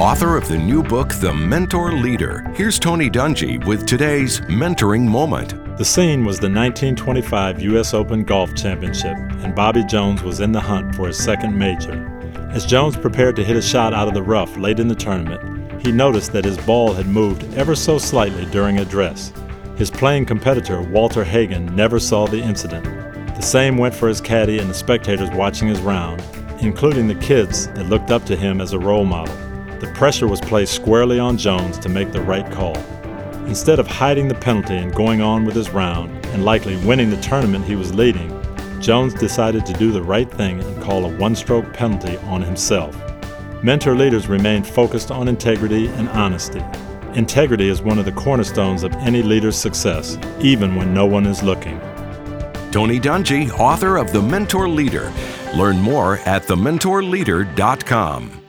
author of the new book, The Mentor Leader. Here's Tony Dungy with today's mentoring moment. The scene was the 1925 U.S. Open Golf Championship, and Bobby Jones was in the hunt for his second major. As Jones prepared to hit a shot out of the rough late in the tournament, he noticed that his ball had moved ever so slightly during address. His playing competitor, Walter Hagen, never saw the incident. The same went for his caddy and the spectators watching his round, including the kids that looked up to him as a role model. The pressure was placed squarely on Jones to make the right call. Instead of hiding the penalty and going on with his round, and likely winning the tournament he was leading, Jones decided to do the right thing and call a one stroke penalty on himself. Mentor leaders remain focused on integrity and honesty. Integrity is one of the cornerstones of any leader's success, even when no one is looking. Tony Dungy, author of The Mentor Leader. Learn more at thementorleader.com.